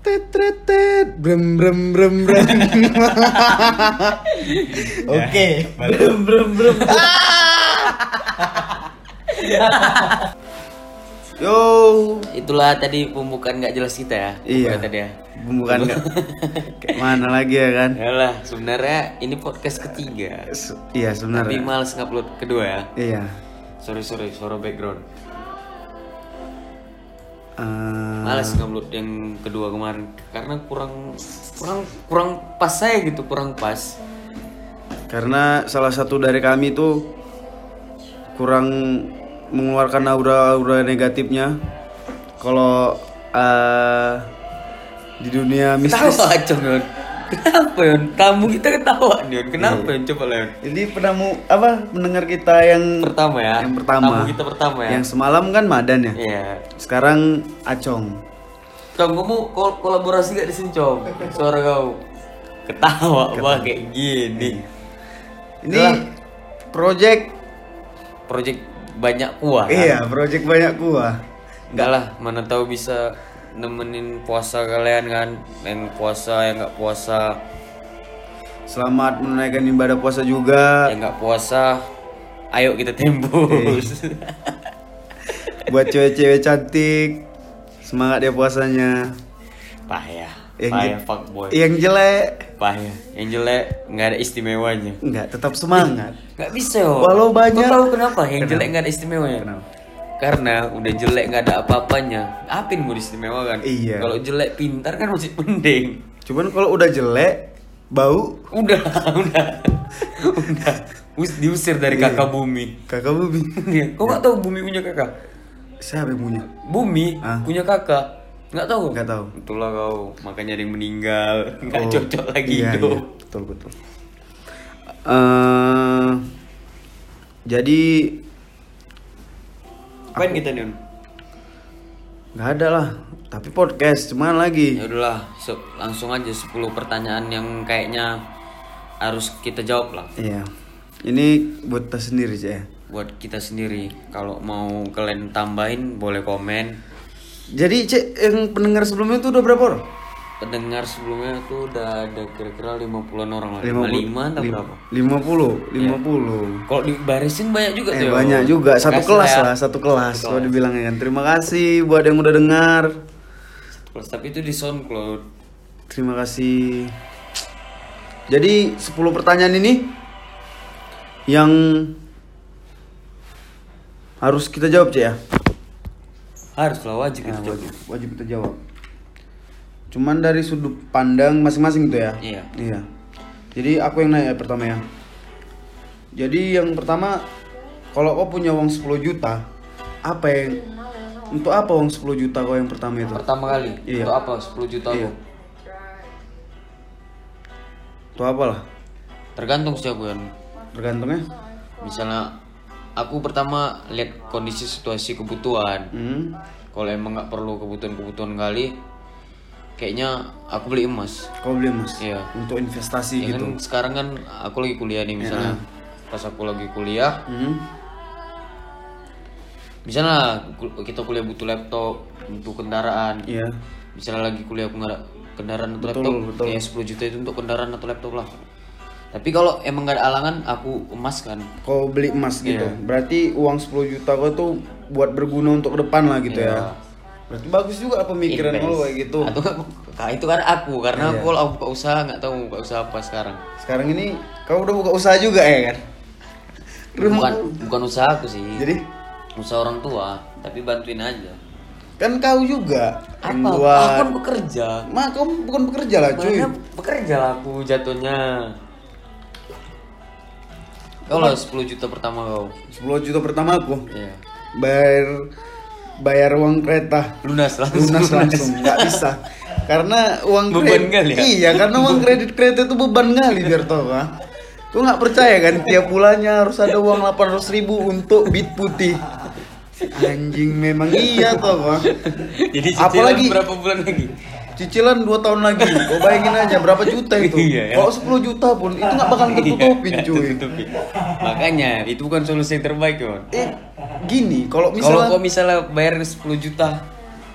tet tet tet brem brem brem brem oke Brem brem brem. yo Itulah tadi pembukaan nggak jelas kita ya. Iya. Pembukaan tadi ya. bukan nggak kayak mana lagi ya kan Yalah, sebenarnya ini podcast ketiga. Iya Tapi sebenarnya males ngupload kedua ya. iya Sorry sorry, suara background. Eh, Males ngupload yang kedua kemarin karena kurang kurang kurang pas saya gitu, kurang pas. karena salah satu dari kami tuh kurang mengeluarkan aura-aura negatifnya kalau eh, di dunia mistis. Kenapa Yon? Tamu kita ketawa Yon. Kenapa Iya. Yon? Coba Yon. jadi penamu apa pendengar kita yang Pertama ya. yang pertama Tamu kita pertama ya. yang semalam kan Madan ya Iya. sekarang Acong Cong, kamu kol kolaborasi gak di sini, Cong? Suara kau ketawa bah kayak gini. ini Itulah. project Project banyak kuah. kan? iya project banyak gua Enggak lah, mana tahu bisa nemenin puasa kalian kan, yang puasa yang nggak puasa, selamat menunaikan ibadah puasa juga yang nggak puasa, ayo kita tembus. buat cewek-cewek cantik semangat ya puasanya payah, Yang payah je- fuckboy, yang jelek payah. Yang jelek nggak ada istimewanya. enggak tetap semangat Nggak bisa yo. Walau banyak- Kau tahu kenapa? Yang jelek nggak ada istimewanya. Kenapa? Karena udah jelek nggak ada apa-apanya. Apa yang mau diistimewakan? Iya. Kalau jelek pintar kan masih mending. cuman kalau udah jelek bau Udah, udah, udah. Us- diusir dari Iya. kakak bumi. kakak bumi Iya. Kau nggak tahu bumi punya kakak? siapa yang punya Bumi Ah. punya kakak. Nggak tahu? Nggak tahu. Itulah kau. Makanya ada yang meninggal. Nggak Oh, cocok lagi iya, hidup. iya. betul betul Eh, jadi Apain kita nih? nggak ada lah tapi podcast cuman lagi Ya udahlah, langsung aja 10 pertanyaan yang kayaknya harus kita jawab lah iya ini buat tas sendiri sih ya buat kita sendiri. Kalau mau kalian tambahin boleh komen. jadi cek yang pendengar sebelumnya itu udah berapa orang Pendengar sebelumnya tuh udah ada kira-kira 50-an orang lah. 55 Lima atau berapa? lima puluh lima puluh Kalau dibarisin banyak juga Eh, tuh. banyak juga satu kelas ya. lah satu kelas kalau dibilangnya kan terima kasih buat yang udah dengar Kelas, tapi itu di SoundCloud. terima kasih jadi 10 pertanyaan ini yang harus kita jawab cek ya Harus lah wajib Ya, coba. wajib, wajib kita jawab cuman dari sudut pandang masing-masing tuh ya Iya. iya jadi aku yang nanya pertama ya jadi yang pertama kalau kau punya uang 10 juta apa yang untuk apa uang 10 juta kau yang pertama itu Pertama kali. Iya. Untuk apa? 10 juta Iya. aku. untuk apa lah Tergantung sih aku kan. tergantungnya Misalnya aku pertama lihat kondisi situasi kebutuhan. hmm. Kalau emang nggak perlu kebutuhan-kebutuhan kali, kayaknya aku beli emas. kau beli emas Iya. untuk investasi Ya gitu kan sekarang kan aku lagi kuliah nih misalnya. Pas aku lagi kuliah, hmm. misalnya kita kuliah butuh laptop, butuh kendaraan. iya Misalnya lagi kuliah aku nggak kendaraan atau Betul, laptop, betul. ya 10 juta itu untuk kendaraan atau laptop lah. Tapi kalau emang nggak ada alangan, aku emas kan. kau beli emas gitu Iya. berarti uang 10 juta kau tuh buat berguna untuk depan lah gitu Iya. ya berarti bagus juga pemikiran Invest. lo kayak gitu Atau itu kan aku karena Iya. aku kalau buka usaha nggak tahu buka usaha apa sekarang. sekarang ini kau udah buka usaha juga ya kan Bukan bukan usaha aku sih. jadi usaha orang tua, tapi bantuin aja. kan kau juga Apa? buat Aku kan bekerja. Ma, kau bukan bekerja lah cuy bekerja lah aku jatuhnya. Kau lah 10 juta pertama kau. 10 juta pertama aku Iya. bayar bayar uang kereta Lunas langsung. lunas langsung nggak bisa karena uang Beban kredit- kali ya? iya karena uang kredit kereta itu beban kali biar tau kan Kau nggak percaya kan tiap bulannya harus ada uang 800 ribu untuk bit putih anjing memang iya tau kan Jadi Apalagi- berapa bulan lagi? Cicilan 2 tahun lagi kau bayangin aja berapa juta itu Iya, ya. kalau 10 juta pun itu nggak bakal tertutupin Iya, cuy. Makanya itu bukan solusi yang terbaik, Yon. eh gini kalau Kalau misalnya kau misalnya bayar 10 juta,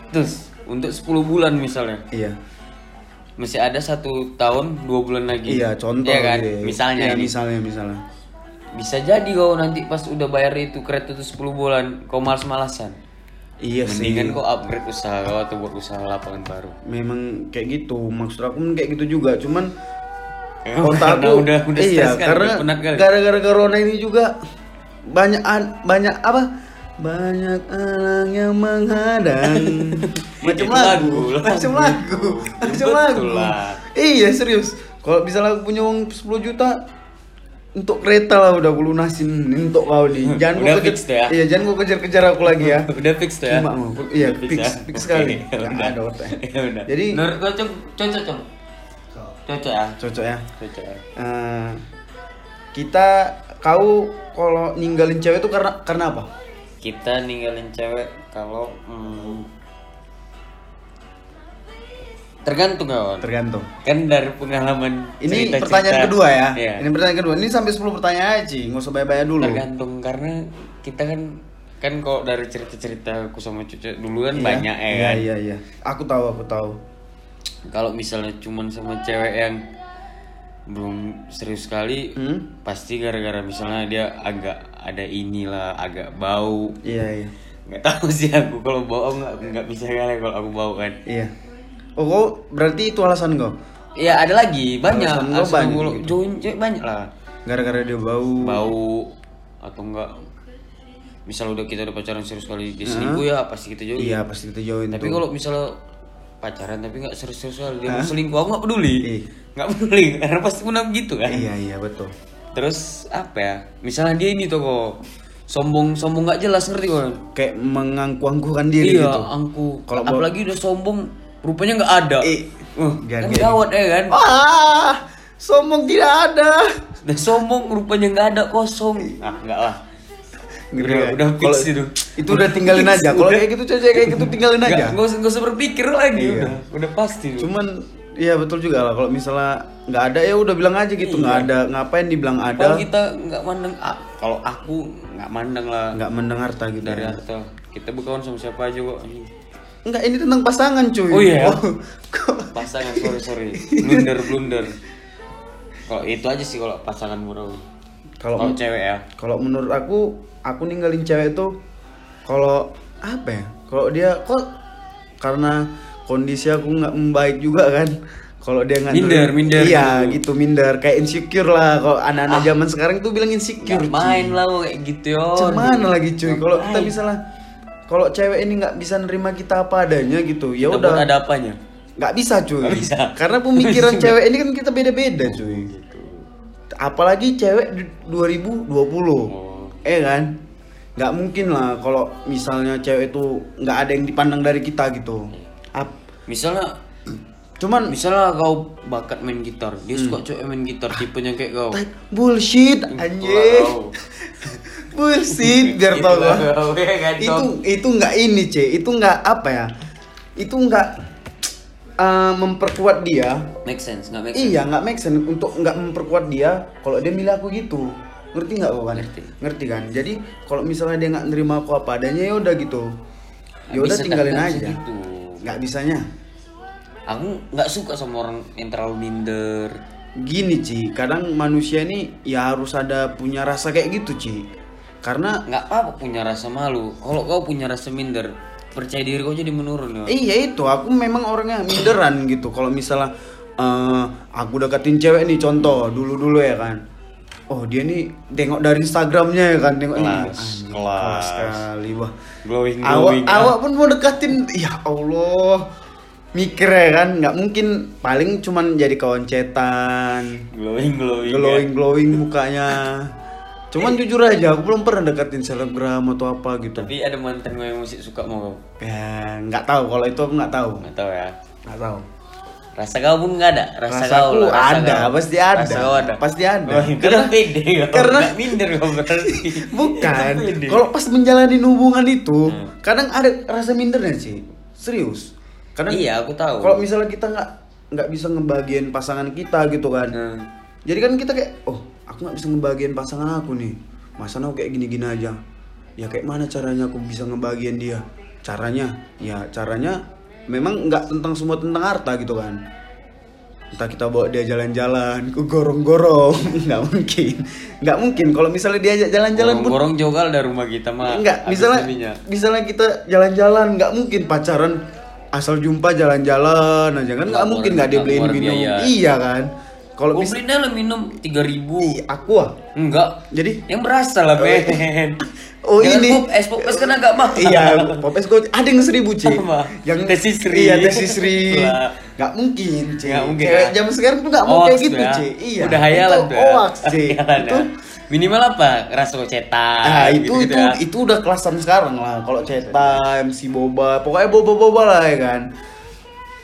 terus untuk 10 bulan misalnya iya masih ada satu tahun dua bulan lagi iya contoh Iya kan iya. misalnya Iya, ini. misalnya misalnya bisa jadi kau nanti pas udah bayar itu kereta itu 10 bulan kau malas-malasan iya sih. Mendingan kau upgrade usaha kau atau buat usaha lapangan baru. Memang kayak gitu. Maksud aku kayak gitu juga. Cuman kontak aku udah udah iya kali, karena gara-gara corona ini juga banyak an- banyak apa? Banyak alang yang menghadang. Macam lagu, lagu, macam lagu. lagu macam lagu. lah. iya serius. Kalau bisa aku punya uang 10 juta untuk kereta lah udah aku lunasin untuk kau nih jangan Udah kau kejar fix tuh ya? iya jangan kau kejar-kejar aku lagi ya udah fix tuh ya Cuma mau, iya Udah fix, ya? fix sekali. ya Nggak udah. ada otak. Ya udah. Jadi- menurut kau cocok cocok cocok cocok ya cocok ya cocok ya Eh, kita kau kalau ninggalin cewek itu karena karena apa? kita ninggalin cewek kalau hmm, tergantung kawan Tergantung. kan dari pengalaman Ini cerita-cerita- pertanyaan kedua ya. Iya. Ini pertanyaan kedua. Ini sampai 10 pertanyaan aja. Nggak usah banyak-banyak dulu. tergantung karena kita kan kan kok dari cerita-cerita aku sama cucu dulu kan Iya. banyak ya Iya, kan iya, iya. Aku tahu, aku tahu. kalau misalnya cuman sama cewek yang belum serius sekali Hmm? pasti gara-gara misalnya dia agak ada inilah agak bau Iya, iya. nggak tahu sih aku kalau bau nggak nggak bisa kali kalau aku bau kan Iya. Oh, kau berarti itu alasan kau? Iya ada lagi. Banyak. Alasan alasan banyak gitu. join banyak lah. Gara-gara dia bau. bau. Atau enggak. Misal udah kita udah pacaran serius kali dia selingkuh ya pasti kita join Iya, pasti kita join tapi kalau misalnya pacaran tapi nggak serius-serius kali dia mau selingkuh aku nggak peduli. Ih. nggak peduli karena pasti pernah begitu kan. Iya, iya, betul. terus apa ya? Misalnya dia ini tuh kok sombong sombong nggak jelas ngerti kok? Kayak mengangku-angkukan diri iya gitu. angku kalau apalagi udah sombong rupanya nggak ada. Eh, Uh, kan gawat ya kan? Wah, sombong tidak ada. udah sombong rupanya nggak ada kosong. Ah nggak lah. Ngeri udah, ya. udah fix Kalau- itu. Itu udah tinggalin aja. Kalau kayak gitu cewek kayak gitu tinggalin aja. nggak usah nggak usah berpikir lagi Iya. udah. Udah pasti. Cuman iya betul juga lah. Kalau misalnya nggak ada ya udah bilang aja gitu. Nggak ada ngapain dibilang kalau ada kita nggak mandang ah, kalau aku nggak mandang lah. Nggak mendengar harta gitu dari ya. harta. Kita berkawan sama siapa aja kok Enggak ini tentang pasangan cuy. Oh iya? kok pasangan sorry sorry blunder blunder kalau itu aja sih kalau pasangan bro kalau cewek ya kalau menurut aku aku ninggalin cewek itu kalau apa ya? Kalau dia kok karena kondisi aku nggak membaik juga kan. Kalau dia nggak Minder, minder Iya, gitu. gitu minder kayak insecure lah. Kalau anak-anak zaman sekarang tuh bilang insecure. Cuy. main lah kayak gitu yo Cuman lagi cuy, kalau kita misalnya kalau cewek ini nggak bisa nerima kita apa adanya gitu, ya udah ada apanya nggak bisa cuy. Nggak bisa. Karena pemikiran cewek ini kan kita beda-beda cuy. Apalagi cewek di 2020, Oh. eh kan? Nggak mungkin lah kalau misalnya cewek itu nggak ada yang dipandang dari kita gitu. Ap- misalnya Cuman misalnya kau bakat main gitar dia suka cewek main gitar tipenya kayak kau. Bullshit anjir. Wow. bullshit biar tau gua. ya kan, itu itu nggak ini c itu nggak apa ya? Itu nggak uh, memperkuat dia. Make sense nggak make sense. iya nggak make sense untuk nggak memperkuat dia kalau dia milih aku gitu. Ngerti nggak kau kan? Ngerti. kan? Jadi kalau misalnya dia nggak nerima aku apa adanya ya udah gitu. Ya udah tinggalin nggak aja. gitu. nggak bisanya aku nggak suka sama orang yang terlalu minder gini Ci kadang manusia ini ya harus ada punya rasa kayak gitu Ci karena nggak apa punya rasa malu kalau kau punya rasa minder percaya diri kau jadi menurun ya Iya itu, aku memang orangnya minderan gitu. Kalau misalnya eh, aku deketin cewek nih, contoh dulu-dulu ya kan. Oh dia nih tengok dari Instagramnya ya kan, tengok. Kelas, Anjing, kelas. sekali wah. glowing Awak, glowing ah. awak pun mau deketin, ya Allah. Mikir ya kan, nggak mungkin. Paling cuman jadi kawan cetan, glowing glowing ya. glowing glowing mukanya. Cuman jujur aja, aku belum pernah deketin selebgram atau apa gitu. tapi ada mantan gue yang masih suka mau kau Ya nggak tahu, kalau itu aku nggak tahu, nggak tahu ya nggak tahu. rasa kau pun nggak ada rasa, Rasaku kau lah, rasa ada, kau. pasti ada. rasa kau ada Pasti ada. Oh, Karena- kan pede kau karena- nggak minder kau berarti Bukan. Pede. Kalau pas menjalani hubungan itu, Hmm. kadang ada rasa mindernya sih. Serius. Kadang iya aku tahu kalau misalnya kita nggak nggak bisa ngebagian pasangan kita gitu kan. Hmm. Jadi kan kita kayak, oh aku nggak bisa ngebagian pasangan aku nih. Masa aku kayak gini-gini aja. Ya kayak mana caranya aku bisa ngebagian dia? Caranya, ya caranya memang nggak tentang semua tentang harta gitu kan entah kita bawa dia jalan-jalan ke gorong-gorong nggak mungkin nggak mungkin kalau misalnya diajak jalan-jalan pun Gorong jogal dari rumah kita mah. Habis misalnya misalnya kita jalan-jalan nggak mungkin pacaran asal jumpa jalan-jalan aja kan nggak mungkin nggak beliin keluar minum biaya. iya kan kalau Gue bisa beli dah lah minum 3000 aku ah Enggak. jadi Yang berasa lah, men. Oh, Jangan ini. Pop es, pop es kan agak mahal. iya popes gue ada yang seribu Apa? yang Tesisri. iya tesisri Lah. nggak mungkin cik Nggak mungkin, cewek ya. zaman sekarang tuh nggak mau kayak gitu ya. cik iya Udah hayalan tuh. ya. hoax cik Hayalan itu ya. Minimal apa? Rasa cetak. Ah itu gitu-gitu itu ya. itu udah kelasan sekarang lah. Kalau Ceta, MC Boba, pokoknya boba-boba lah ya kan.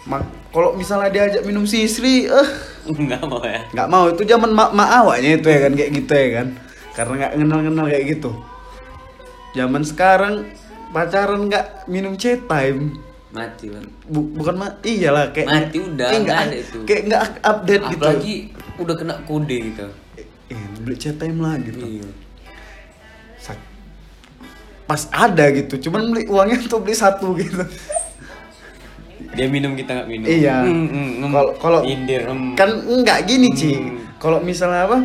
Mak kalau misalnya diajak minum sisri, eh Enggak mau ya. nggak mau itu zaman mak mak awaknya itu ya kan kayak gitu ya kan. Karena nggak kenal-kenal kayak gitu. Zaman sekarang pacaran nggak minum chat time. Mati. Bu- bukan mah iyalah kayak Mati udah, eh, nggak ada itu. kayak nggak update gitu Apalagi udah kena kode gitu. Eh, beli chat time lah gitu Iya. Pas ada gitu cuman beli uangnya untuk beli satu gitu Dia minum kita nggak minum. Iya. Hmm, hmm, hmm. Kalau kalau Indir. hmm. kan enggak gini Ci. Hmm. Kalau misalnya apa?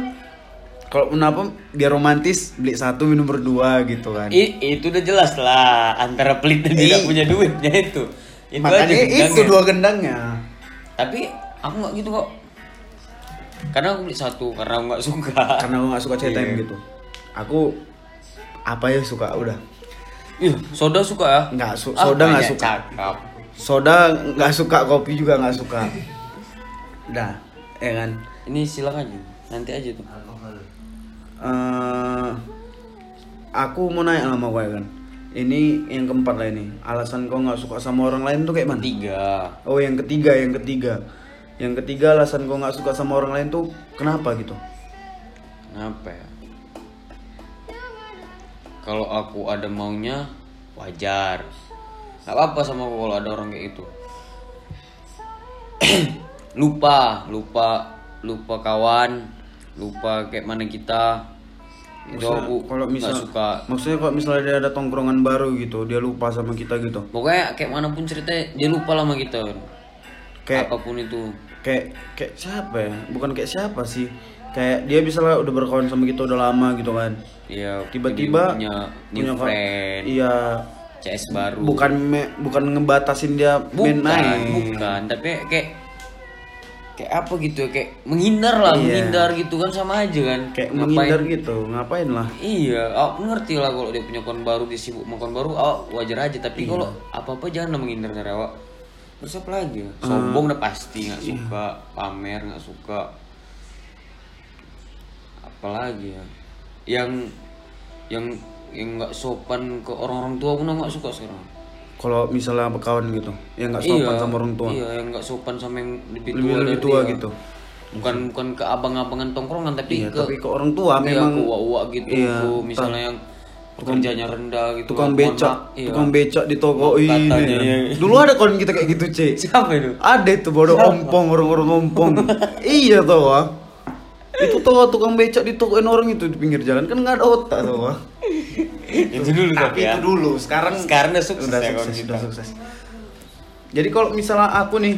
Kalau kenapa biar romantis beli satu minum berdua gitu kan. I- itu udah jelas lah antara pelit dan tidak punya duitnya itu. Itu Makanya aja itu dua gendangnya. Tapi aku nggak gitu kok. Karena aku beli satu karena aku nggak suka. Karena aku nggak suka time Iya. gitu. Aku apa ya suka udah. Ih, soda suka ya? Nggak su- Ah, soda nggak banyak suka. Cakep. Soda nggak suka, kopi juga nggak suka. Udah, ya kan. Ini silakan aja. Nanti aja tuh. eh aku mau nanya sama ya kan. Ini yang keempat lah ini. Alasan kau nggak suka sama orang lain tuh kayak mana? Tiga. Oh yang ketiga, yang ketiga, yang ketiga alasan kau nggak suka sama orang lain tuh kenapa gitu? Kenapa ya? Kalau aku ada maunya wajar. Gak apa-apa sama aku kalau ada orang kayak gitu. lupa, lupa, lupa kawan, lupa kayak mana kita. Itu aku kalau nggak misal, suka. maksudnya kalau misalnya dia ada tongkrongan baru gitu, dia lupa sama kita gitu. Pokoknya kayak mana pun ceritanya dia lupa lah sama kita. Kayak Apa pun itu. kayak kayak siapa ya? Bukan kayak siapa sih? Kayak dia bisa lah udah berkawan sama kita udah lama gitu kan. Iya. Tiba-tiba punya new punya ko- friend, Iya, CS baru. bukan me- bukan ngebatasin dia bukan, main. bukan, tapi kayak kayak apa gitu ya, kayak menghindar lah, Iya. menghindar gitu kan sama aja kan. Kayak Ngapain- menghindar gitu. Ngapain lah? Iya, aku ngerti lah kalau dia punya kawan baru, dia sibuk sama kawan baru, awak wajar aja. Tapi Iya. kalau apa-apa jangan lah menghindar dari awak. Terus apa lagi ya? Eh, Sombong udah pasti nggak iya. suka, pamer nggak suka. Apalagi ya? Yang yang yang nggak sopan ke orang-orang tua pun nggak suka sekarang. Kalau misalnya berkawan gitu, yang nggak sopan sama orang tua. Iya, yang nggak sopan sama yang lebih tua. Lebih lebih tua dia. gitu. Bukan bukan ke abang-abangan tongkrongan tapi Iya, ke tapi ke orang tua iya, memang ke uak-uak gitu, iya, misalnya yang pekerjaannya rendah gitu. tukang becak, iya. tukang becak di toko ini. Katanya, iya. Dulu ada kawan kita kayak gitu, Cek. Siapa itu? Ada itu bodoh ompong orang-orang ompong. iya tau ah. Itu tau ah, tukang becak di tokoin orang itu di pinggir jalan kan nggak ada otak tau ah. itu dulu Tapi tapi ya. itu dulu, sekarang Sekarang udah sukses udah ya sukses, udah sukses. Jadi kalau misalnya aku nih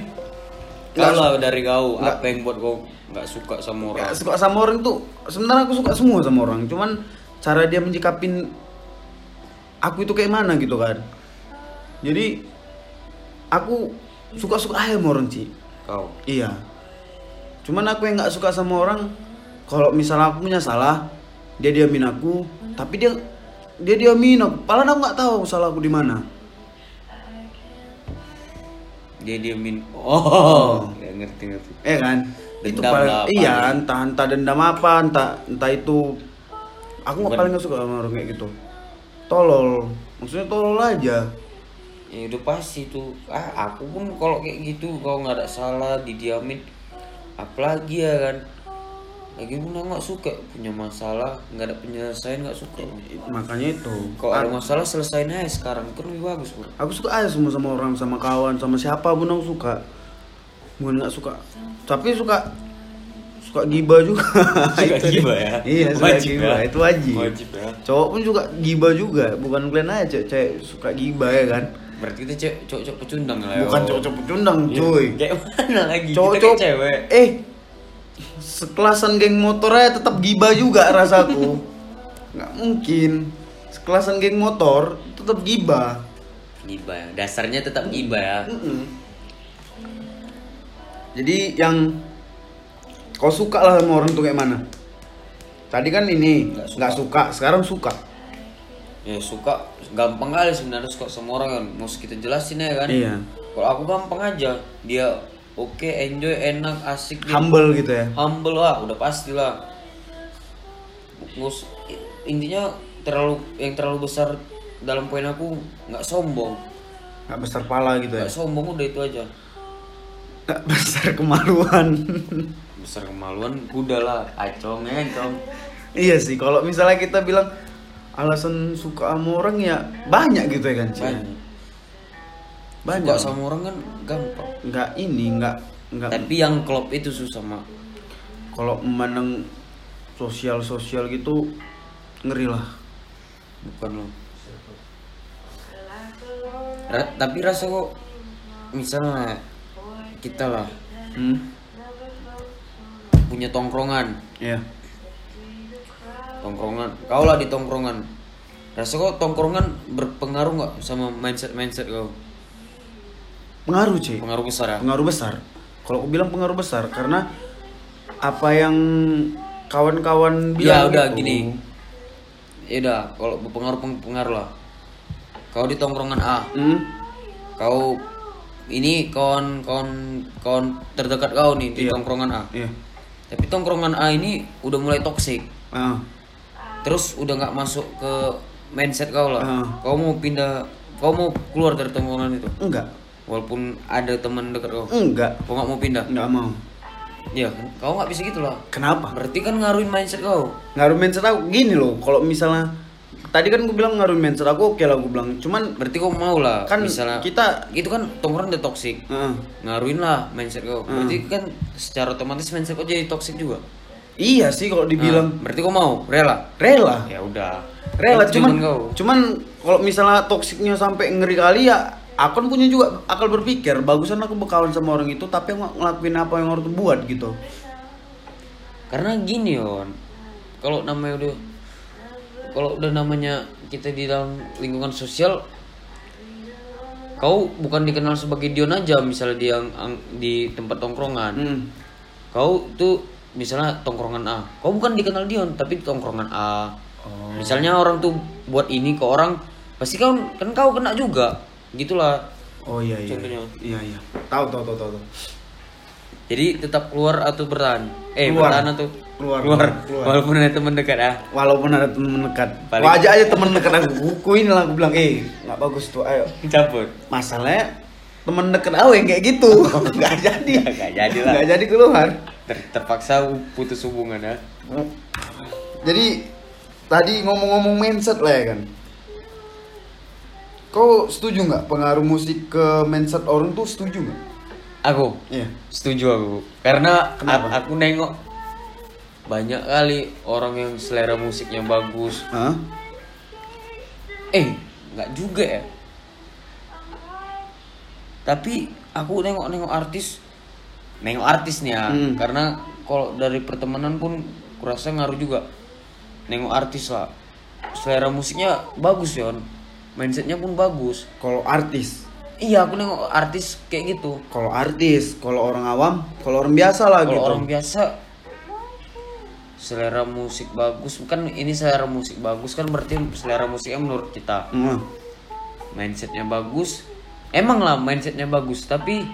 Kau lah dari kau, apa yang buat kau nggak suka sama orang? nggak suka sama orang tuh sebenarnya aku suka semua sama orang, cuman cara dia menyikapin aku itu kayak mana gitu kan. Jadi aku suka-suka aja sama orang, Ci. Kau. Iya. Cuman aku yang nggak suka sama orang kalau misalnya aku punya salah, dia diamin aku, tapi dia dia diamin aku. Padahal aku nggak tahu salah aku di mana. Dia diamin. Oh, ya ngerti ngerti. Eh kan? itu Dendam paling lah, iya, entah entah dendam apa, entah entah itu aku nggak paling nggak suka sama orang kayak gitu. Tolol. Maksudnya tolol aja. Ya udah pasti tuh. Ah, aku pun kalau kayak gitu kau nggak ada salah didiamin apalagi ya kan. Lagi pun aku nggak suka punya masalah, nggak ada penyelesaian nggak suka. Makanya itu. Kalau ada masalah selesain aja sekarang kan lebih bagus bro. Aku suka aja semua sama orang, sama kawan, sama siapa pun aku suka. Bukan nggak suka. Tapi suka suka giba juga. Suka Itu giba ya? Iya, suka Wajib giba. ya? Itu wajib. Wajib ya. Cowok pun juga giba juga, bukan kalian aja cewek, cewek suka giba ya kan. berarti kita cewek cowok-cowok pecundang lah ya. bukan cowok-cowok pecundang Iya. cuy kayak mana lagi kita cowok-cowok kayak cewek eh sekelasan geng motor aja tetap gibah juga rasaku nggak mungkin sekelasan geng motor tetap gibah giba ya dasarnya tetap giba ya Mm-mm. jadi yang kau suka lah sama orang tuh kayak mana? Tadi kan ini Nggak suka. suka. Sekarang suka? Ya suka. Gampang kali sebenarnya suka sama orang kan. Mau kita jelasin ya kan. Iya. kalau aku gampang aja. Dia oke enjoy enak asik dia humble gitu ya? Humble lah udah pasti lah. Ngus, intinya terlalu yang terlalu besar dalam poin aku nggak sombong. Nggak besar pala gitu ya? Nggak sombong udah itu aja. Nggak besar kemaluan besar kemaluan udah lah acong ya acong. Iya sih kalau misalnya kita bilang alasan suka sama orang ya banyak gitu ya kan Ci? banyak. Banyak. Suka sama orang kan gampang. Nggak ini nggak nggak. Tapi yang klop itu susah mak. Kalau memandang sosial sosial gitu ngeri lah. Bukan lo. Ra- tapi rasa kok misalnya kita lah hmm? Punya tongkrongan. Ya tongkrongan. Kau lah di tongkrongan. Rasa kok tongkrongan berpengaruh nggak sama mindset mindset kau? Pengaruh sih pengaruh besar ya? Pengaruh besar. Kalau aku bilang pengaruh besar karena apa yang kawan-kawan ya bilang udah gitu. gini. Ya udah kalau berpengaruh pengaruh lah. Kau di tongkrongan A. Hmm? kau ini kawan kawan kawan terdekat kau nih di Iya. tongkrongan A. Iya tapi tongkrongan A ini udah mulai toksik ah. Terus udah nggak masuk ke mindset kau lah. Ah. kau mau pindah kau mau keluar dari tongkrongan itu? Enggak. Walaupun ada teman dekat kau. Enggak. Kau nggak mau pindah? Enggak mau. Kan? Kau nggak bisa gitu lah. Kenapa? Berarti kan ngaruhin mindset kau. Ngaruh mindset aku gini loh kalau misalnya tadi kan gue bilang ngaruh mindset aku oke lah gue bilang. Cuman berarti kau mau lah Kan misalnya kita- itu kan tongkrongan udah toksik eh, ngaruhin lah mindset kau. Berarti kan secara otomatis mindset kau jadi toksik juga? Iya sih kalau dibilang. Nah, berarti kau mau? Rela? Rela. Ya udah. Rela cuman kau. cuman kalau misalnya toksiknya sampai ngeri kali ya aku kan punya juga akal berpikir bagusan aku berkawan sama orang itu tapi aku ngelakuin apa yang orang itu buat gitu. Karena gini on kalau namanya udah kalau udah namanya kita di dalam lingkungan sosial kau bukan dikenal sebagai Dion aja misalnya di yang ang- di tempat tongkrongan hmm. kau tuh misalnya tongkrongan A kau bukan dikenal Dion tapi di tongkrongan A Oh. misalnya orang tuh buat ini ke orang pasti kau kan kau kena juga gitulah oh iya iya Contohnya. iya iya tahu tahu tahu tahu. Jadi tetap keluar atau bertahan? Eh Keluar. bertahan atau Keluar, keluar, keluar. walaupun ada teman dekat ah. Walaupun ada temen mendekat Paling- Wajah aja temen dekat aku. Bukuin lah aku bilang eh nggak bagus tuh ayo. Cabut. Masalahnya temen deket aku yang kayak gitu. Nggak jadi. Nggak jadi lah. nggak jadi keluar. Ter- terpaksa putus hubungan ya jadi tadi ngomong-ngomong mindset lah ya kan. Kau setuju nggak pengaruh musik ke mindset orang tuh setuju nggak aku? Iya. Setuju aku karena Kenapa? aku nengok banyak kali orang yang selera musiknya bagus. Hah? eh nggak juga ya. Tapi aku nengok-nengok artis nengok artis nih ya. Hmm. karena kalau dari pertemanan pun kurasa ngaruh juga. Nengok artis lah. Selera musiknya bagus ya mindsetnya pun bagus. Kalau artis iya aku nengok artis kayak gitu. Kalau artis kalau orang awam kalau orang biasa lah kalau gitu. orang biasa selera musik bagus. Bukan ini selera musik bagus kan berarti selera musiknya menurut kita. Hmm. mindsetnya bagus. Emang lah mindsetnya bagus tapi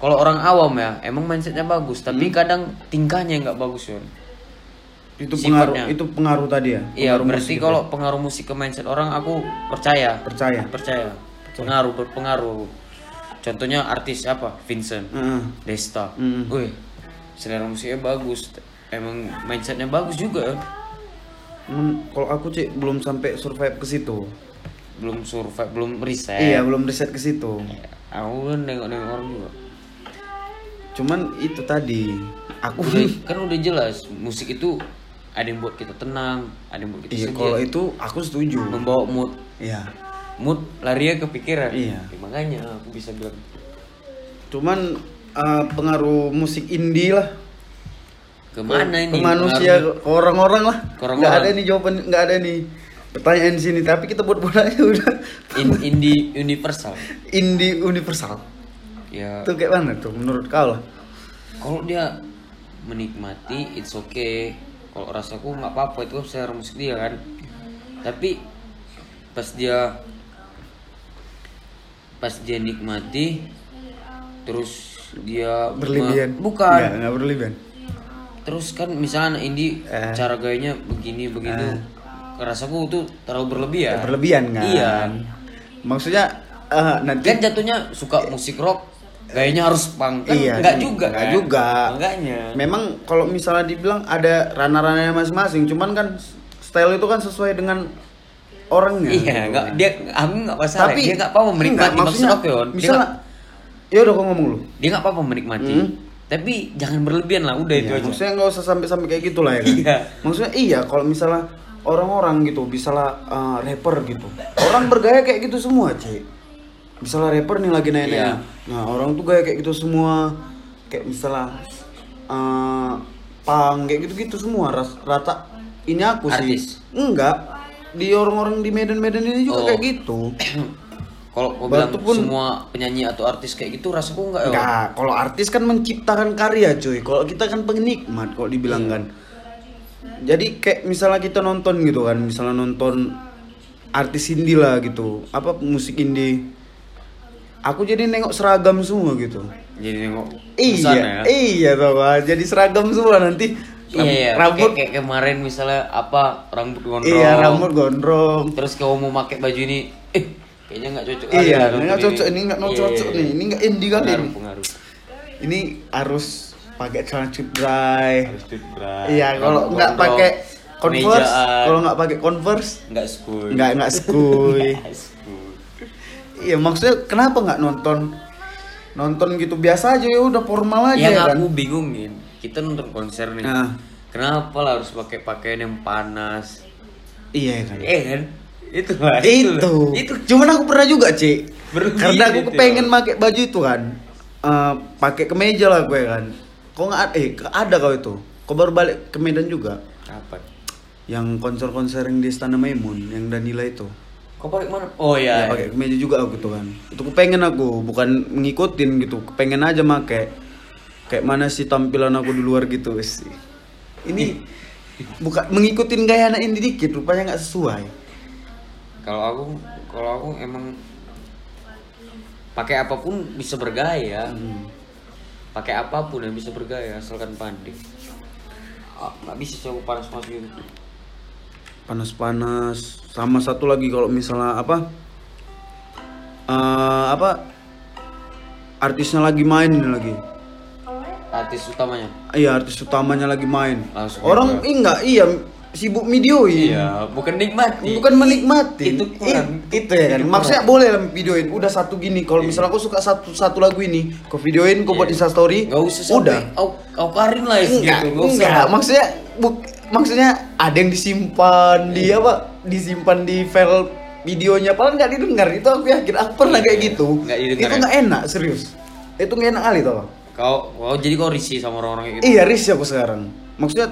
kalau orang awam ya emang mindsetnya bagus. Tapi Hmm. kadang tingkahnya nggak bagus Yon itu Sifatnya. pengaruh itu pengaruh tadi ya? Iya berarti kalau pengaruh musik ke mindset orang aku percaya. Percaya? Percaya pengaruh berpengaruh. Contohnya artis apa? Vincent Heeh. Desta. Hmm. Wih, selera musiknya bagus. Emang mindsetnya bagus juga ya. Cuman kalau aku cek belum sampai survive ke situ. Belum survive belum riset iya belum riset ke situ. Aku kan nengok-nengok orang juga. Cuman itu tadi aku udah, kan udah jelas musik itu ada yang buat kita tenang ada yang buat kita iya kalau itu aku setuju. Membawa mood. Iya mood larinya kepikiran. Iya. Ya, makanya aku bisa bilang. Cuman eh, pengaruh musik indie lah. Ke mana ke ini? Manusia pengaruh? ke orang-orang lah. Ke orang-orang. nggak ada nih jawaban nggak ada nih pertanyaan sini. Tapi kita buat buat aja udah. In- indie universal. Indie universal. Ya. Itu kayak mana tuh menurut kau lah? Kalau dia menikmati it's okay. Kalau rasaku nggak apa-apa itu kan selera musik dia kan. Tapi pas dia pas dia nikmati terus dia berlebihan. bukan. Nggak, nggak berlebihan. Terus kan misalnya indie Eh. cara gayanya begini begitu. Rasaku tuh terlalu berlebihan. Berlebihan kan? Iya. Maksudnya eh, nanti kan jatuhnya suka musik rock gayanya harus punk. Kan Iya, nggak juga nggak kan? juga. Makanya. memang kalau misalnya dibilang ada ranah-ranahnya masing-masing cuman kan style itu kan sesuai dengan orangnya Iya, gitu nggak dia aku nggak masalah. tapi dia nggak apa-apa menikmati enggak, maksud maksudnya aku Yon. Dia misalnya ya udah kau ngomong lu dia nggak apa-apa menikmati. Hmm. Tapi jangan berlebihan lah, udah itu Iya, aja. maksudnya nggak usah sampai-sampai kayak gitu lah ya kan Iya. maksudnya iya kalau misalnya orang-orang gitu misalnya uh, rapper gitu orang bergaya kayak gitu semua cek misalnya rapper nih lagi naik Iya. nah orang tuh gaya kayak gitu semua kayak misalnya uh, punk kayak gitu-gitu semua ras- rata ini aku sih Artis? enggak di orang-orang di Medan-Medan ini juga Oh. kayak gitu Kalau bilang pun- semua penyanyi atau artis kayak gitu rasaku nggak ya. Enggak, kalau artis kan menciptakan karya cuy. Kalau kita kan penikmat kalau dibilang kan. Jadi kayak misalnya kita nonton gitu kan, misalnya nonton artis indie lah gitu. Apa musik indie. Aku jadi nengok seragam semua gitu. Jadi nengok Iya, ya. iya tau? Jadi seragam semua nanti. Iya, iya. Rambut Kayak, kayak kemarin misalnya apa rambut gondrong. Iya, rambut gondrong. Terus kau mau pakai baju ini, eh kayaknya nggak cocok. Iya, nggak cocok ini nggak Iya, cocok iya, nih. iya. Ini nggak indie kali Pengaruh, ini. pengaruh. Ini harus pakai celana cut dry. Harus toothbrush, Iya, kalau nggak pakai Converse, kalau nggak pakai Converse, nggak school. nggak nggak skuy. School. iya, maksudnya kenapa nggak nonton nonton gitu biasa aja ya udah formal aja Yang ya kan? aku bingungin, kita nonton konser nih. Nah. Kenapa lah harus pakai pakaian yang panas? Iya kan. Eh kan? Itu lah. itu. lah. itu. Cuman aku pernah juga, Cik. Berlebihan Karena aku itu. kepengen pakai baju itu kan. Eh, pakai kemeja lah gue kan. Kok nggak ada? Eh, ada kau itu. Kau baru balik ke Medan juga. Apa? Yang konser-konser yang di Istana Maimun, yang Danila itu. Kau pakai mana? Oh ya iya. pakai kemeja juga aku tuh kan itu kepengen aku bukan ngikutin gitu kepengen aja make kayak mana sih tampilan aku di luar gitu sih ini bukan mengikutin gaya anak ini dikit rupanya nggak sesuai Kalau aku, kalau aku emang pakai apa pun bisa bergaya. Hmm. Pakai apa pun yang bisa bergaya asalkan pandai. Ah, nggak bisa sih aku panas panas gitu. panas-panas sama satu lagi kalau misalnya apa eh apa artisnya lagi main ini lagi Artis utamanya. iya artis utamanya lagi main Langsung orang gitu. ih, enggak iya sibuk videoin Iya, bukan nikmati. bukan menikmati Itu kurang. Itu ya kan Itu maksudnya boleh lah videoin udah satu gini kalau misalnya aku suka satu satu lagu ini kau videoin kau buat Iya. insta story Gak usah udah Kau, kau karin lah ya enggak gitu. Nggak enggak maksudnya buk, maksudnya ada yang disimpan di Iya. apa disimpan di file videonya padahal nggak didengar itu aku yakin aku pernah kayak Iya. gitu Nggak didengar itu ya? nggak enak serius itu nggak enak kali tau Kau, kau jadi kau risih sama orang-orang kayak gitu. Iya risih aku sekarang. Maksudnya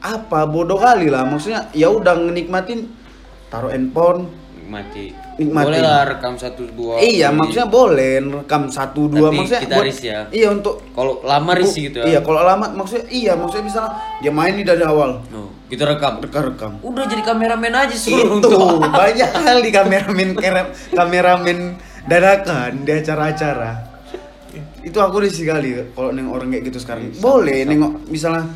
apa bodoh kali lah. Maksudnya ya udah nikmatin taruh handphone. Nikmati. Nikmati. Boleh lah rekam satu dua. iya kali. maksudnya boleh rekam satu dua Tapi maksudnya kita risih ya. Iya untuk Kalau lama risih gitu ya. Iya kalau lama maksudnya iya maksudnya misalnya dia main nih dari awal No, kita rekam. rekam rekam. Udah jadi kameramen aja suruh Itu untuk. banyak kali kameramen kameramen dadakan di acara-acara. Itu aku risih kali kalau neng orang kayak gitu sekarang. Boleh nengok misalnya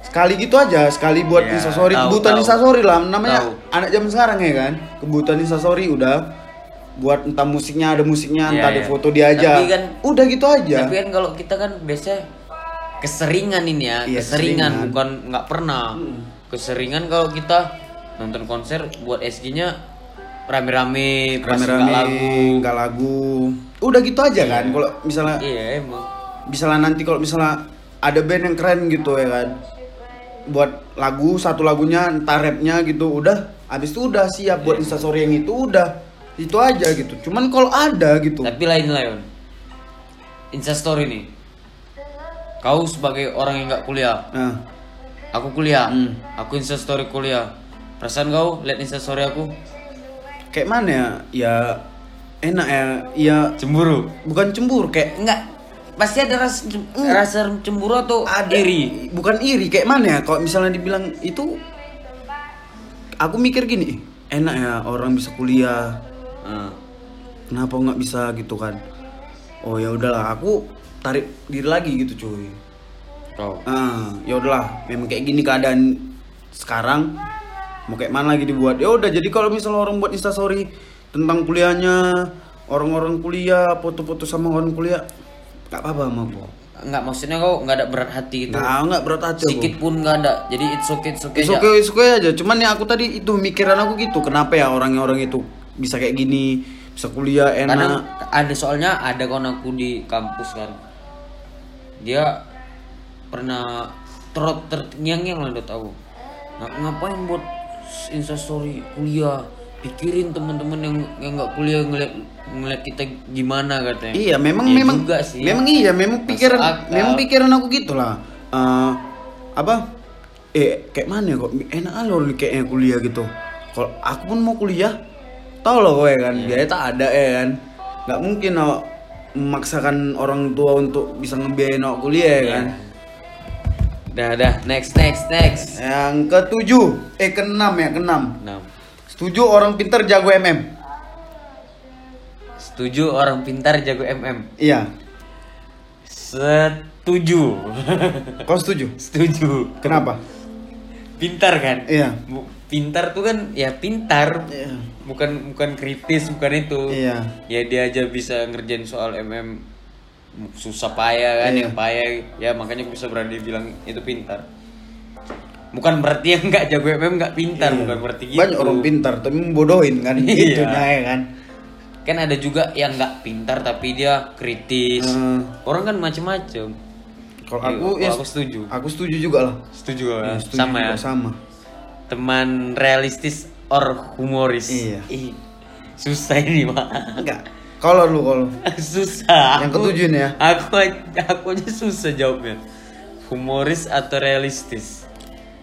sekali gitu aja, sekali buat Ya, instastory, tahu, kebutuhan instastory lah namanya Tahu. anak zaman sekarang ya kan. Kebutuhan instastory udah buat entah musiknya ada musiknya, Iya, entah ada iya. foto dia aja. Tapi kan- udah gitu aja. Tapi kan kalau kita kan biasanya keseringan ini ya, Iya, keseringan keseringan. bukan nggak pernah. Keseringan kalau kita nonton konser buat SG-nya rame-rame, Rame-rame lagu. nggak lagu. Udah gitu aja kan. Kalau misalnya Iya emang. misalnya nanti kalau misalnya ada band yang keren gitu ya kan buat lagu satu lagunya entar rapnya gitu udah habis itu udah siap buat instastory yang itu udah itu aja gitu cuman kalau ada gitu Tapi lain Lion. Instastory nih. Kau sebagai orang yang nggak kuliah, nah aku kuliah, Hmm. aku instastory kuliah. Perasaan kau lihat instastory aku kayak mana ya? Ya enak ya. Ya cemburu? bukan cemburu kayak Enggak, pasti ada rasa cem- rasa cemburu atau ada. iri. bukan iri kayak mana ya? Kalau misalnya dibilang itu aku mikir gini enak ya orang bisa kuliah. Ah, kenapa nggak bisa gitu kan? Oh ya udahlah aku tarik diri lagi gitu cuy. Kau. ah ya udahlah memang kayak gini keadaan sekarang mau kayak mana lagi dibuat ya udah jadi kalau misalnya orang buat instastory tentang kuliahnya orang-orang kuliah foto-foto sama orang kuliah nggak apa-apa sama aku Enggak, maksudnya kau nggak ada berat hati gitu. nggak nggak berat hati aku Sedikit pun nggak ada. Jadi it's okay, it's okay. It's aja. okay, it's okay aja. Cuman ya aku tadi itu mikiran aku gitu. Kenapa ya orang-orang itu bisa kayak gini, bisa kuliah Kadang enak. ada soalnya ada kawan aku di kampus kan. Dia pernah terot terngiang-ngiang lah tahu. Nga- ngapain buat instastory kuliah? Pikirin teman-teman yang yang nggak kuliah ngeliat ngeliat kita gimana katanya. Iya, memang Iya memang juga sih. memang iya, memang pikiran akal. memang pikiran aku gitulah. Eh apa? Eh kayak mana ya kok enak orang kayaknya kuliah gitu. Kalau aku pun mau kuliah, tau loh gue kan, Iya. biaya tak ada ya kan. Nggak mungkin aku memaksakan orang tua untuk bisa ngebiayain aku kuliah ya Iya. kan. Dah dah next next next. Yang ketujuh, eh keenam ya keenam. Nah, Setuju orang pintar jago MM. setuju orang pintar jago MM. Iya. Setuju. Kau setuju? setuju. Kenapa? Pintar kan? Iya. Pintar tuh kan ya pintar. Iya. Bukan bukan kritis, bukan itu. Iya. Ya dia aja bisa ngerjain soal MM susah payah kan Iya. yang payah ya makanya aku bisa berani bilang itu pintar bukan berarti yang nggak jago MM nggak pintar Iya. bukan berarti gitu Banyak orang pintar tapi membodohin kan Iya. gitu ya kan. kan ada juga yang nggak pintar tapi dia kritis Hmm. orang kan macem-macem Kalau Iya, aku ya aku setuju. Aku setuju juga lah. setuju Ya, ya, setuju sama ya sama. teman realistis or humoris Iya. Ih, susah ini pak Enggak. Kalau lu kalau susah Yang Aku- ketujuh nih ya. aku aku aja susah jawabnya humoris atau realistis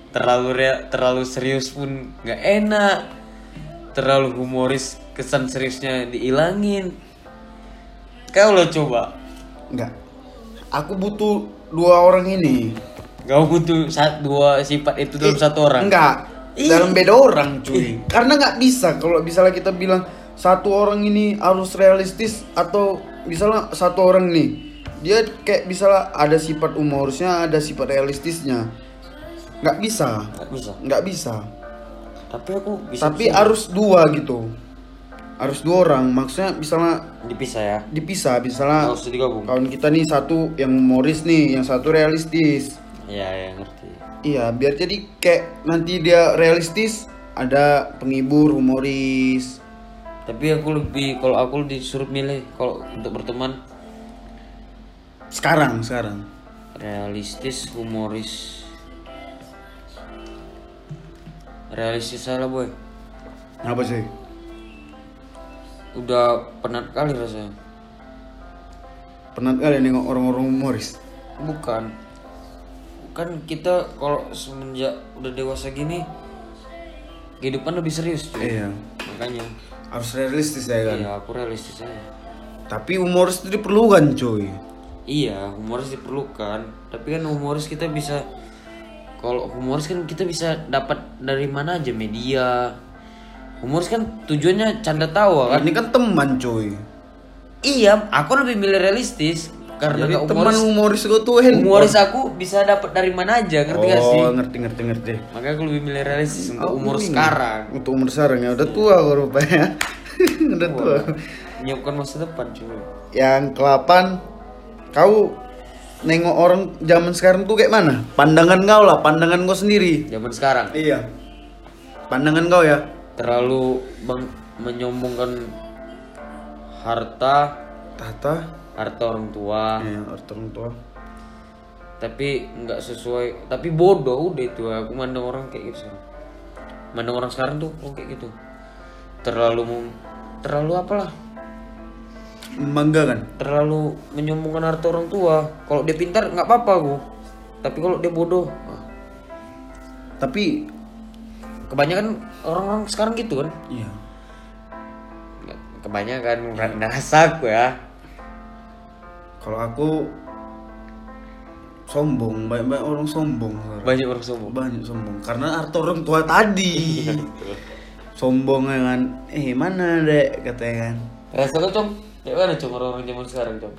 terlalu rea- terlalu serius pun nggak enak terlalu humoris kesan seriusnya dihilangin kau lo coba enggak. Aku butuh dua orang ini. kau butuh satu dua sifat itu dalam satu orang Enggak. Ih. Dalam beda orang, cuy. Karena nggak bisa kalau misalnya kita bilang satu orang ini harus realistis atau misalnya satu orang nih dia kayak misalnya ada sifat humorisnya, ada sifat realistisnya. Nggak bisa. nggak bisa Nggak bisa. tapi aku bisa Tapi harus dua gitu. Harus dua orang. Maksudnya misalnya dipisah ya dipisah, misalnya harus digabung kawan kita nih satu yang humoris nih, yang satu realistis. ya ya ngerti Iya, biar jadi kayak nanti dia realistis, ada penghibur, humoris. Tapi aku lebih kalau aku disuruh milih kalau untuk berteman Sekarang, sekarang. realistis humoris realistis salah boy Apa sih? udah penat kali rasanya Pernah kali nengok orang-orang humoris? bukan kan kita kalau semenjak udah dewasa gini kehidupan lebih serius cuy Iya. makanya Harus realistis ya kan. ya aku realistis aja Tapi humoris itu diperlukan, cuy. iya humoris diperlukan tapi kan humoris kita bisa kalau humoris kan kita bisa dapat dari mana aja media humoris kan tujuannya canda tawa kan Ini kan teman, cuy. iya aku lebih milih realistis karena Jadi teman humoris gue tuh handphone. humoris aku bisa dapat dari mana aja ngerti gak sih Oh, ngerti, ngerti, ngerti. makanya aku lebih milih realistis untuk umur bingung. sekarang Untuk umur sekarang ya, udah tua gue rupanya. udah tua. menyiapkan masa depan cuy Yang ke-8 kau nengok orang zaman sekarang tuh kayak mana? Pandangan kau lah, pandangan kau sendiri. zaman sekarang Iya. Pandangan kau ya. terlalu bang- menyombongkan harta Tata. Harta orang tua. Iya, orang tua. tapi nggak sesuai tapi bodoh udah itu aku mandang orang kayak gitu sekarang mandang orang sekarang tuh oh kayak gitu. Terlalu terlalu apalah. Membanggakan. terlalu menyombongkan harta orang tua. Kalau dia pintar nggak apa-apa gua tapi kalau dia bodoh ah, Tapi kebanyakan orang-orang sekarang gitu kan? Iya. Kebanyakan ngerasa aku ya Kalau aku sombong, banyak-banyak orang sombong. sekarang. banyak orang sombong Banyak sombong karena harta orang tua tadi. sombong ya kan. Eh, mana, Dek? katanya kan. rasa kau com kayak mana com orang-orang zaman sekarang com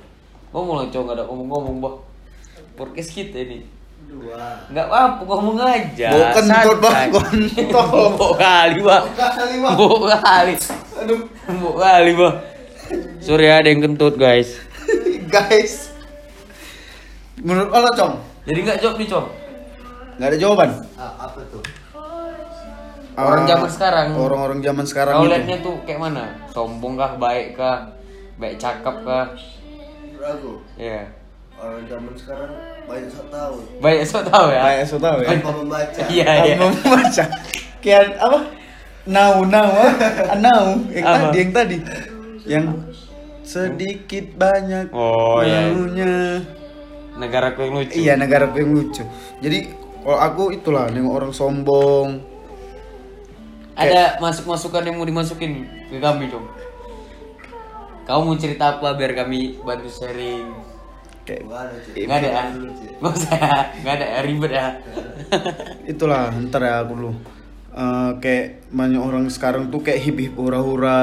ngomong lah com nggak ada ngomong-ngomong bah podcast kita ini Dua. nggak apa ngomong aja Bawa kentut, Bah. Kontol. Bawa kali bah. Bawa kali Aduh, Bawa kali bah sorry ada yang kentut guys guys. Menurut Allah, Cong, jadi nggak jawab nih com nggak ada jawaban. Ah, apa tuh? Orang Ah, zaman sekarang. Orang-orang zaman sekarang kau liatnya tuh kayak mana sombong kah baik kah baik cakap kah Ragu. ya Orang zaman sekarang banyak sok tahu. baik so tau ya Kayak so tahu ya. Tanpa membaca. iya iya membaca? Kayak apa? Now, now, now. Yang Apa? tadi, yang tadi. Yang sedikit banyak Oh, iya. maunya. negaraku yang lucu Iya, negara yang lucu. Jadi kalau aku itulah nengok orang sombong. ada masuk masukan yang mau dimasukin ke kami dong kamu mau cerita apa biar kami bantu sharing Kayak Gak ada sih. nggak ada ya sih. nggak usah nggak ada ribet ya itulah ntar ya aku dulu. Eh, kayak banyak orang sekarang tuh kayak hip hip hura hura.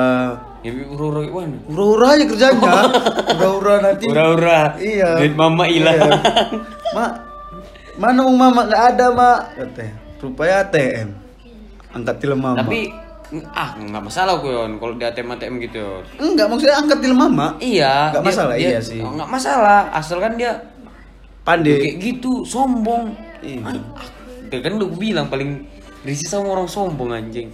Ya hura-hura kayak mana Hura hura aja kerjanya. Hura nanti. hura-hura Iya. duit mama hilang Iya. Mak, mana uang mama nggak ada mak? Katanya. Rupanya ATM. Angkat telepon mama. tapi ah nggak masalah gue kalau di ATM ATM gitu enggak maksudnya angkat telepon mama. iya Nggak masalah, dia- iya sih. oh, nggak masalah asalkan dia Pandai. kayak gitu sombong Iya. Ah, ah, kan gue bilang paling risih sama orang sombong anjing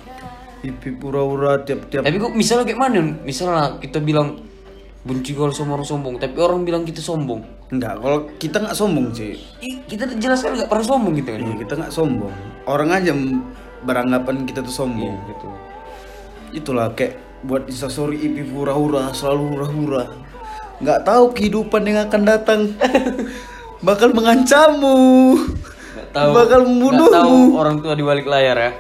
Hip hip hura hura tiap tiap. Tapi kok misalnya kayak mana? Misalnya kita bilang benci kalau sama orang sombong, tapi orang bilang kita sombong. Enggak, kalau kita nggak sombong sih. Ih, kita jelaskan nggak pernah sombong gitu kan? Iya, kita nggak sombong. Orang aja beranggapan kita tuh sombong. Iya, gitu. Itulah kayak buat instastory ipi hura-hura selalu hura-hura. Nggak tahu kehidupan yang akan datang bakal mengancammu. Tahu. Bakal membunuhmu. tahu orang tua di balik layar ya.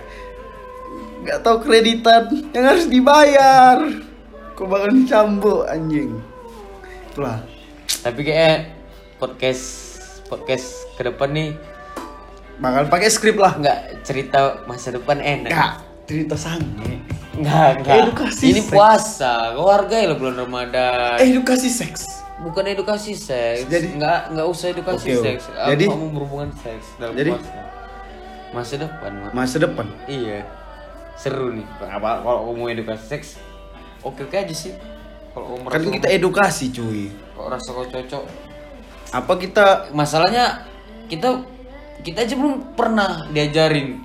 Nggak tahu kreditan yang harus dibayar. Kau bakal dicambuk anjing. Itulah. Tapi kayak podcast podcast ke depan nih Bakal pakai skrip lah. nggak cerita masa depan enak. Nggak cerita sange. Nggak, nggak. Edukasi Ini seks. puasa, kau hargai lah bulan Ramadan. Edukasi seks. Bukan edukasi seks. Jadi- nggak nggak usah edukasi oke. seks. Jadi- kamu berhubungan seks dalam Jadi- puasa. Masa depan. Masa depan. Iya. Seru nih. Apa kalau mau edukasi seks? Oke oke aja sih. Kalau kamu Kan kita edukasi cuy. kok rasa kau cocok. Apa kita Masalahnya kita kita aja belum pernah diajarin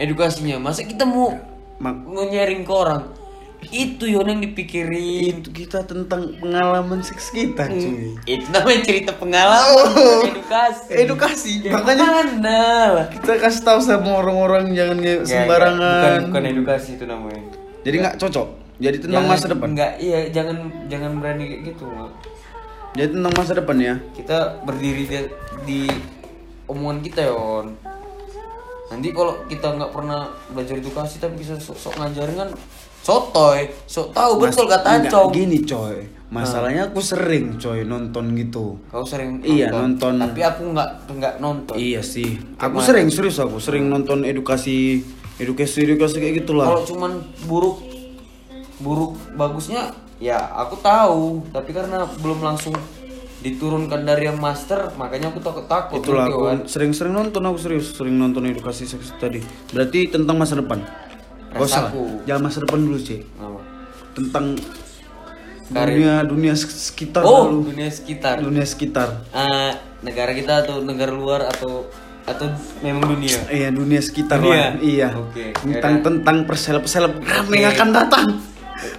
edukasinya. Masa kita mau mau nyaring ke orang? Itu yon yang dipikirin. itu kita tentang pengalaman seks kita cuy. Itu namanya cerita pengalaman, Oh. edukasi. Edukasi, Ya, makanya mana lah. kita kasih tahu sama orang-orang jangan nge- Ya, sembarangan. ya, Bukan, bukan edukasi itu namanya. Jadi nggak cocok. Jadi tentang Jangan- masa depan. Enggak, iya jangan jangan berani kayak gitu. Jadi tentang masa depan ya. kita berdiri di, di omongan kita yon nanti kalau kita nggak pernah belajar edukasi tapi bisa sok, sok ngajarin kan sotoy sok tahu Mas- betul kata Gini coy. Masalahnya aku sering coy nonton gitu. kau sering Iya, nonton. tapi aku nggak nggak nonton Iya sih. Aku sering serius aku sering nonton edukasi edukasi edukasi kayak gitulah. kalau cuman buruk buruk bagusnya ya aku tahu tapi karena belum langsung diturunkan dari yang master makanya aku takut takut Itulah ngerti aku kan? sering-sering nonton aku serius sering nonton edukasi seks tadi. Berarti tentang masa depan. Gak usah. Jangan masa depan dulu sih. Tentang Karir. dunia dunia sek- sekitar oh dulu. dunia sekitar Dunia sekitar. Eh, negara kita atau negara luar atau atau memang dunia Iya dunia sekitar Dunia? lah. Iya. Oke, Tentang yaudah. tentang perseleb selebgram Oke. yang akan datang.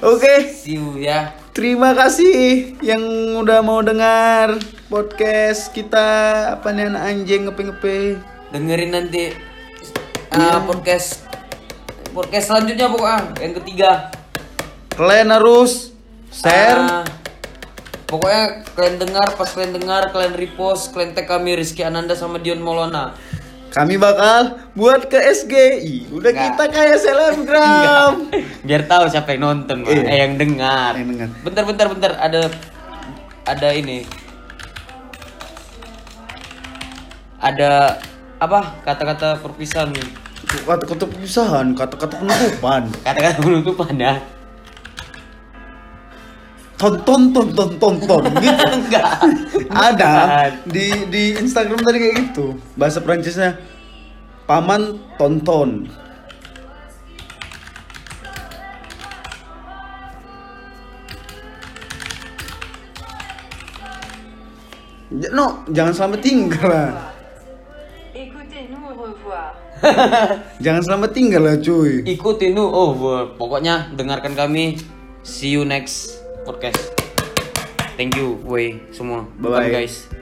Oke. see you ya Terima kasih yang udah mau dengar podcast kita apa nih anak anjing ngepe-ngepe. dengerin nanti eh, podcast podcast selanjutnya pokoknya yang ketiga kalian harus share Ah, pokoknya kalian dengar, pas kalian dengar, kalian repost, kalian tag kami Rizky Ananda sama Dion Molona. kami bakal buat ke SGI udah Nggak. kita kayak selebgram Biar tahu siapa yang nonton. Iya. eh yang dengar. Yang dengar. Bentar, bentar, bentar. Ada ada ini. Ada apa? Kata-kata perpisahan nih. Kata-kata perusahaan kata-kata penutupan. Kata-kata penutupan ya. tonton tonton tonton gitu. Enggak. ada di di Instagram tadi kayak gitu. Bahasa Prancisnya paman tonton J- no jangan selamat tinggal Écoutez-nous au revoir. jangan selamat tinggal lah cuy Ikutin nu oh bu- pokoknya dengarkan kami. See you next podcast. Thank you, way semua. Bye-bye. Bukan, guys.